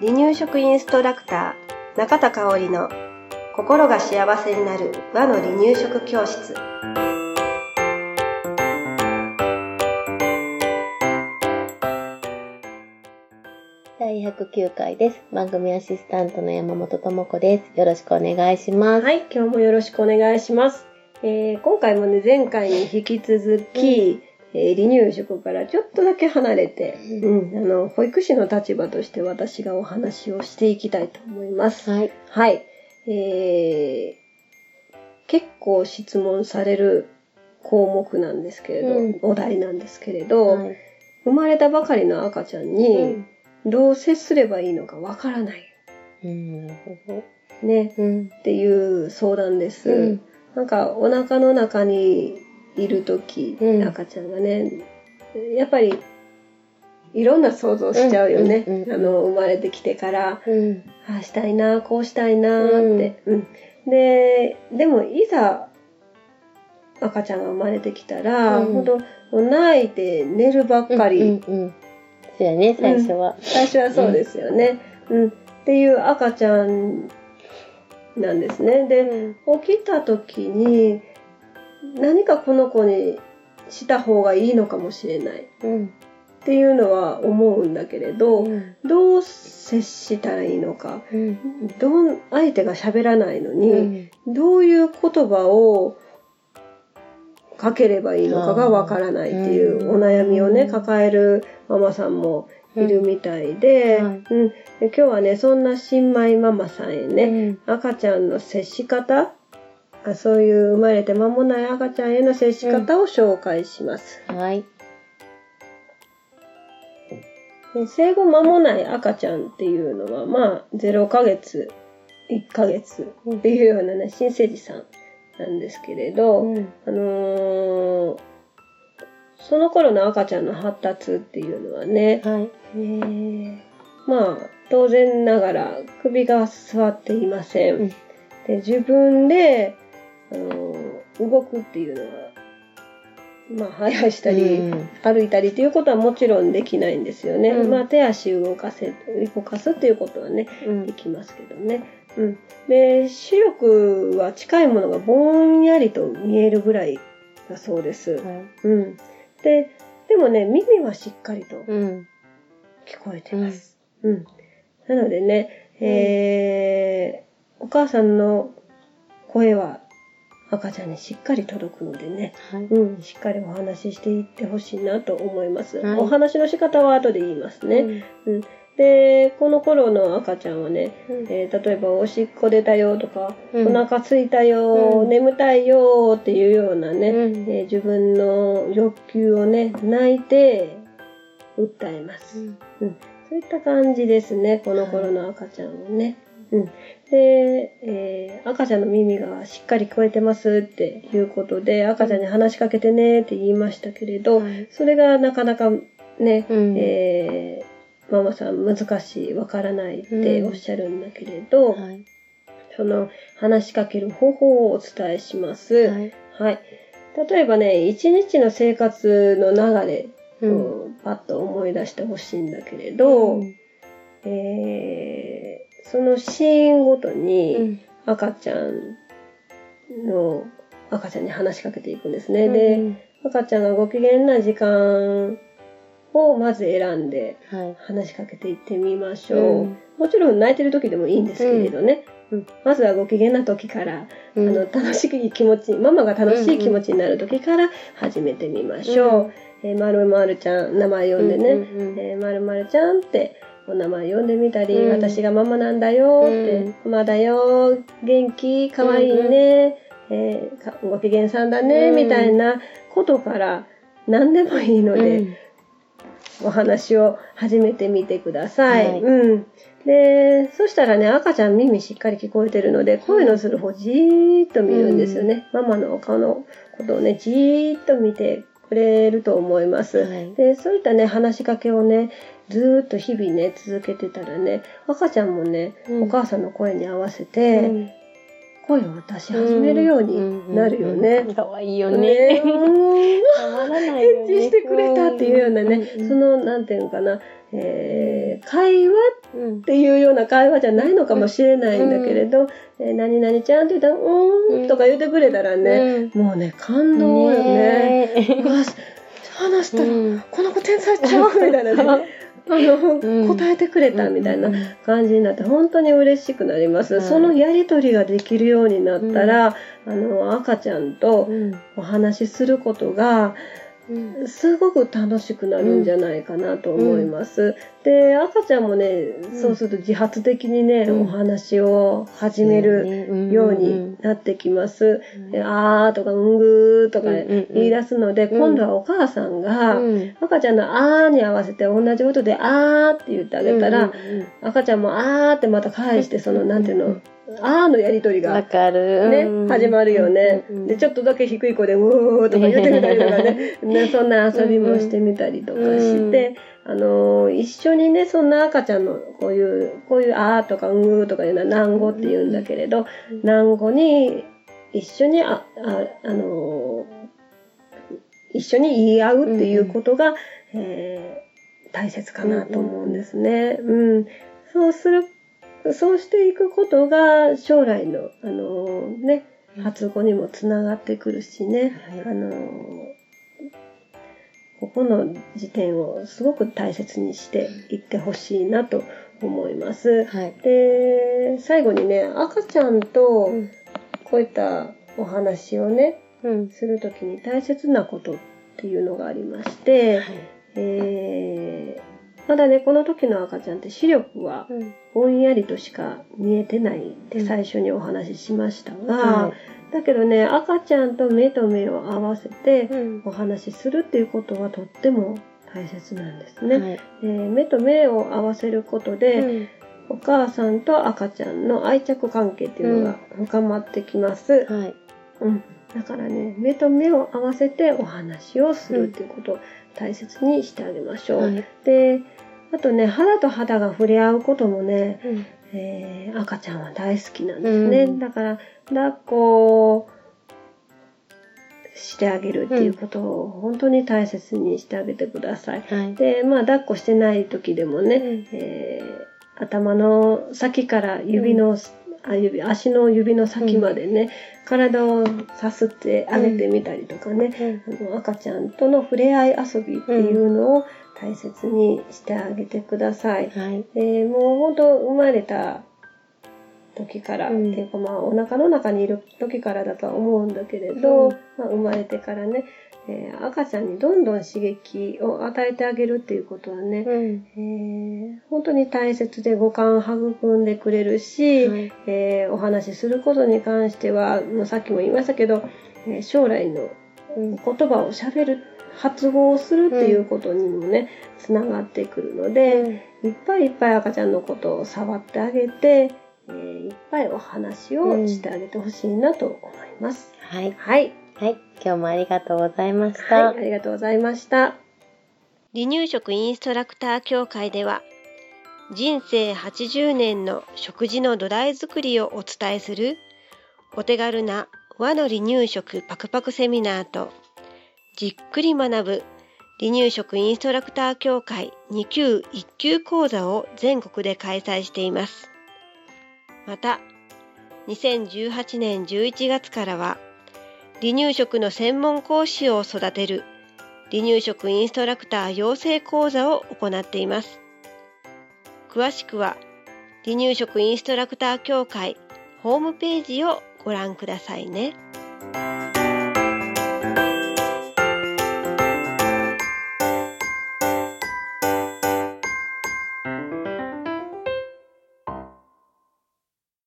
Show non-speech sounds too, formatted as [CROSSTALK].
離乳食インストラクター中田香織の心が幸せになる和の離乳食教室第109回です。番組アシスタントの山本智子です。よろしくお願いします。はい今日もよろしくお願いします、えー今回もね前回に引き続き、えー離乳食からちょっとだけ離れて、ううん、あの保育士の立場として私がお話をしていきたいと思いますはい。はい。えー結構質問される項目なんですけれど、うんお題なんですけれど、はい生まれたばかりの赤ちゃんうにん。どう接すればいいのかわからない。うん、なるほね。ど。うん。っていう相談です。うんなんかお腹の中にいる時、うん赤ちゃんがね、やっぱりいろんな想像しちゃうよね。うんうんうんあの、生まれてきてから。うん。ああしたいな、こうしたいなって、うんで、でもいざ赤ちゃんが生まれてきたら、うん泣いて寝るばっかり、うんうんうん。そうやね、最初は。最初はそうですよね、うんっていう赤ちゃんなんですね。で、起きた時に何かこの子にした方がいいのかもしれないうん。っていうのは思うんだけれど、うん。どう接したらいいのかうん。どん相手が喋らないのうに、ん。どういう言葉をかければいいのかがわからないっていうお悩みをね、うん抱えるママさんもいるみたいで、ううんんで今日はね、そんな新米ママさんへね、ね。赤ちゃんの接し方あそういう生まれて間もない赤ちゃんへの接し方を紹介します。はい。で生後間もない赤ちゃんっていうのは、まあ、0ヶ月、1ヶ月っていうようなね、新生児さんなんですけれど、うん。あのーその頃の赤ちゃんの発達っていうのはね、はい。えーまあ、当然ながら首が座っていません。うんで自分で、あのー動くっていうのは、まあ、早いしたり、うん歩いたりっていうことはもちろんできないんですよね。うんまあ、手足動かせ、動かすっていうことはね、うんできますけどね。うん。で、視力は近いものがぼんやりと見えるぐらいだそうです。はいうん。で、でもね、耳はしっかりとうん。聞こえてます。うん。なのでね、えー、お母さんの声は赤ちゃんにしっかり届くのでね、はい。うん、しっかりお話ししていってほしいなと思います。はいお話の仕方は後で言いますね。ね。で、この頃の赤ちゃんはね、うんえー例えばおしっこ出たよとか、うんお腹すいたよ、うん眠たいよっていうようなね、うんえー自分の欲求をね、泣いて訴えます。うんそういった感じですね、この頃の赤ちゃんはね。うん、で、えー赤ちゃんの耳がしっかり聞こえてますっていうことで、赤ちゃんに話しかけてねって言いましたけれど、はいそれがなかなかね、うんえーママさん難しい、わからないっておっしゃるんだけれど、はい。その話しかける方法をお伝えします。はい。はい。例えばね、一日の生活の流れうん。をパッと思い出してほしいんだけれど、うんえーそのシーンごとうにん。赤ちゃんの、赤ちゃんに話しかけていくんですね。で、赤ちゃんがご機嫌な時間をまず選んではい。話しかけていってみましょう。うんもちろん泣いてる時でもいいんですけれどね。うんまずはご機嫌な時から、うんあの楽しい気持ち、ママが楽しい気持ちになる時から始めてみましょう。えーまるまるちゃん、名前呼んでね、うんうんうんえーまるまるちゃんってお名前呼んでみたり、うん。私がママなんだよって、ママだよ、元気、かわいいね、えーかご機嫌さんだね、うん。みたいなことから何でもいいので、うん。お話を始めてみてください。はい。うん。で、そしたらね、赤ちゃん耳しっかり聞こえてるので、声のする方じーっと見るんですよね。ママのお顔のことをね、じーっと見てくれると思います。はいで、そういったね、話しかけをね、ずーっと日々ね、続けてたらね、赤ちゃんもね、うんお母さんの声に合わせて、声を出し始めるようになるよね。かわいいよね。ね [LAUGHS] うんいよね。返事してくれたっていうようなね、うんその、なんていうのかな、えー会話うんっていうような会話じゃないのかもしれないんだけれど、えー何々ちゃんって言ったら、うーん。とか言ってくれたらね、もうね、感動よね。ね話したら、うん。この子天才ちゃうみたいなね。あの、うん答えてくれたみたいなうん。感じになって本当に嬉しくなります、はい。そのやりとりができるようになったら、あの赤ちゃんとうん。お話しすることがうん。すごく楽しくなるんじゃないかなと思います、で赤ちゃんもねそうすると自発的にね、うん。お話を始めるようになってきます、であーとかうんぐーとかうんうんうん。言い出すので、うん。今度はお母さんが、うん。赤ちゃんのあーに合わせて同じ音であーって言ってあげたら、うんうん赤ちゃんもあーってまた返してそのなんていうのあーのやりとりがかる。ねうん始まるよね。うんうんでちょっとだけ低い声でうーとか言ってみたりとかね。ね [LAUGHS] そんな遊びもしてみたりとかしてあのー一緒にねそんな赤ちゃんのこういうこういうあーとかうーとかいうのは南語って言うんだけれどうん。南語に一緒にあああのー一緒に言い合うっていうことが、えー大切かなと思うんですね。うん、そうするそうしていくことが将来のあのーね発語にもつながってくるしね、はい。あのーここの時点をすごく大切にしていってほしいなと思います。はい。で最後にね赤ちゃんとうんこういったお話をねうん。する時に大切なことっていうのがありまして、えーまだねこの時の赤ちゃんって視力はうん。ぼんやりとしか見えてないって最初にお話ししましたが、はだけどね赤ちゃんと目と目を合わせてうん。お話しするっていうことはとっても大切なんですね。はい。えー目と目を合わせることで、うん。お母さんと赤ちゃんの愛着関係っていうのが深まってきます。はい。うん、だからね目と目を合わせてお話をするっていうこと。を大切にしてあげましょう。はいであとね肌と肌が触れ合うこともね、うんえー赤ちゃんは大好きなんですね。うんだから抱っこしてあげるっていうことを本当に大切にしてあげてください。はい。でまあ抱っこしてない時でもね、うんえー頭の先から指の、あ指足の指の先までね、体をさすってあげてみたりとかね、あの赤ちゃんとの触れ合い遊びっていうのを大切にしてあげてください。はい。でもう本当生まれた時から、うん。っていうかまあお腹の中にいる時からだとは思うんだけれど、うん。まあ、生まれてからね、えー赤ちゃんにどんどん刺激を与えてあげるっていうことはね、うん。えー本当に大切で五感を育んでくれるし、はいえーお話しすることに関してはもうさっきも言いましたけど、えー将来のうん言葉をしゃべる発語をするっていうことにもねつながってくるので、いっぱいいっぱい赤ちゃんのことを触ってあげて、えーいっぱいお話をしてあげてほしいなと思います。はい。はい、はい。今日もありがとうございました。はい、ありがとうございました。離乳食インストラクター協会では人生80年の食事の土台作りをお伝えするお手軽な和の離乳食パクパクセミナーとじっくり学ぶ離乳食インストラクター協会2級1級講座を全国で開催しています。また、2018年11月からは離乳食の専門講師を育てる離乳食インストラクター養成講座を行っています。詳しくは離乳食インストラクター協会ホームページをご覧くださいね。